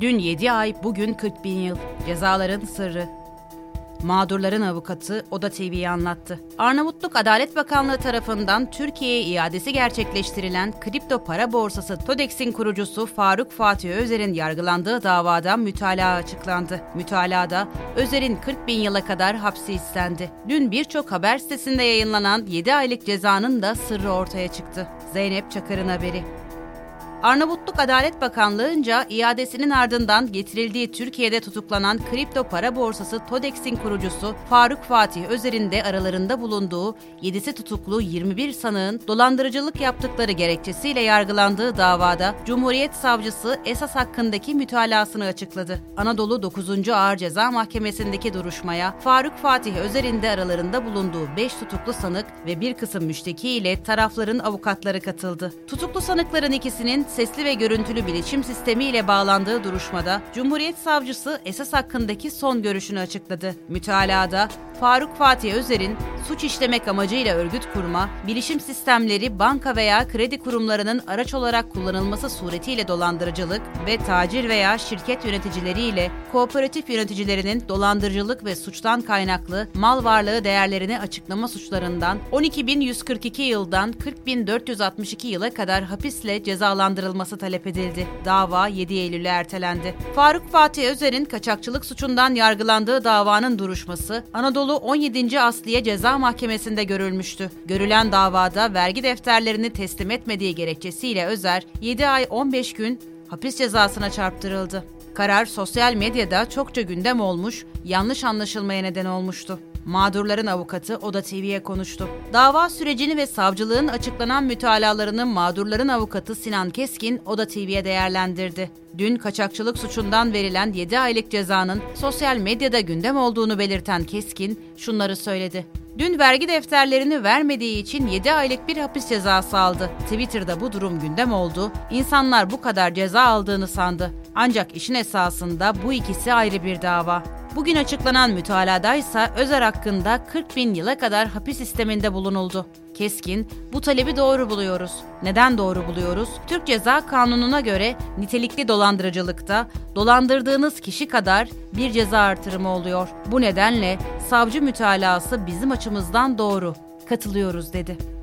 Dün 7 ay, bugün 40 bin yıl. Cezaların sırrı. Mağdurların avukatı Oda TV'ye anlattı. Arnavutluk Adalet Bakanlığı tarafından Türkiye'ye iadesi gerçekleştirilen kripto para borsası TODEX'in kurucusu Faruk Fatih Özer'in yargılandığı davada mütalaa açıklandı. Mütalaada Özer'in 40 bin yıla kadar hapsi istendi. Dün birçok haber sitesinde yayınlanan 7 aylık cezanın da sırrı ortaya çıktı. Zeynep Çakır'ın haberi. Arnavutluk Adalet Bakanlığı'nca iadesinin ardından getirildiği Türkiye'de tutuklanan kripto para borsası TODEX'in kurucusu Faruk Fatih Özer'in de aralarında bulunduğu 7'si tutuklu 21 sanığın dolandırıcılık yaptıkları gerekçesiyle yargılandığı davada Cumhuriyet Savcısı esas hakkındaki mütalasını açıkladı. Anadolu 9. Ağır Ceza Mahkemesi'ndeki duruşmaya Faruk Fatih Özer'in de aralarında bulunduğu 5 tutuklu sanık ve bir kısım müşteki ile tarafların avukatları katıldı. Tutuklu sanıkların ikisinin sesli ve görüntülü bilişim sistemi ile bağlandığı duruşmada Cumhuriyet Savcısı esas hakkındaki son görüşünü açıkladı. Mütalada Faruk Fatih Özer'in suç işlemek amacıyla örgüt kurma, bilişim sistemleri banka veya kredi kurumlarının araç olarak kullanılması suretiyle dolandırıcılık ve tacir veya şirket yöneticileriyle kooperatif yöneticilerinin dolandırıcılık ve suçtan kaynaklı mal varlığı değerlerini açıklama suçlarından 12.142 yıldan 40.462 yıla kadar hapisle cezalandırılması talep edildi. Dava 7 Eylül'e ertelendi. Faruk Fatih Özer'in kaçakçılık suçundan yargılandığı davanın duruşması Anadolu 17. Asliye Ceza Mahkemesi'nde görülmüştü. Görülen davada vergi defterlerini teslim etmediği gerekçesiyle Özer 7 ay 15 gün hapis cezasına çarptırıldı. Karar sosyal medyada çokça gündem olmuş, yanlış anlaşılmaya neden olmuştu. Mağdurların avukatı Oda TV'ye konuştu. Dava sürecini ve savcılığın açıklanan mütalalarını mağdurların avukatı Sinan Keskin Oda TV'ye değerlendirdi. Dün kaçakçılık suçundan verilen 7 aylık cezanın sosyal medyada gündem olduğunu belirten Keskin şunları söyledi. Dün vergi defterlerini vermediği için 7 aylık bir hapis cezası aldı. Twitter'da bu durum gündem oldu. İnsanlar bu kadar ceza aldığını sandı. Ancak işin esasında bu ikisi ayrı bir dava. Bugün açıklanan mütalada ise Özer hakkında 40 bin yıla kadar hapis sisteminde bulunuldu. Keskin, bu talebi doğru buluyoruz. Neden doğru buluyoruz? Türk Ceza Kanunu'na göre nitelikli dolandırıcılıkta dolandırdığınız kişi kadar bir ceza artırımı oluyor. Bu nedenle savcı mütalası bizim açımızdan doğru. Katılıyoruz dedi.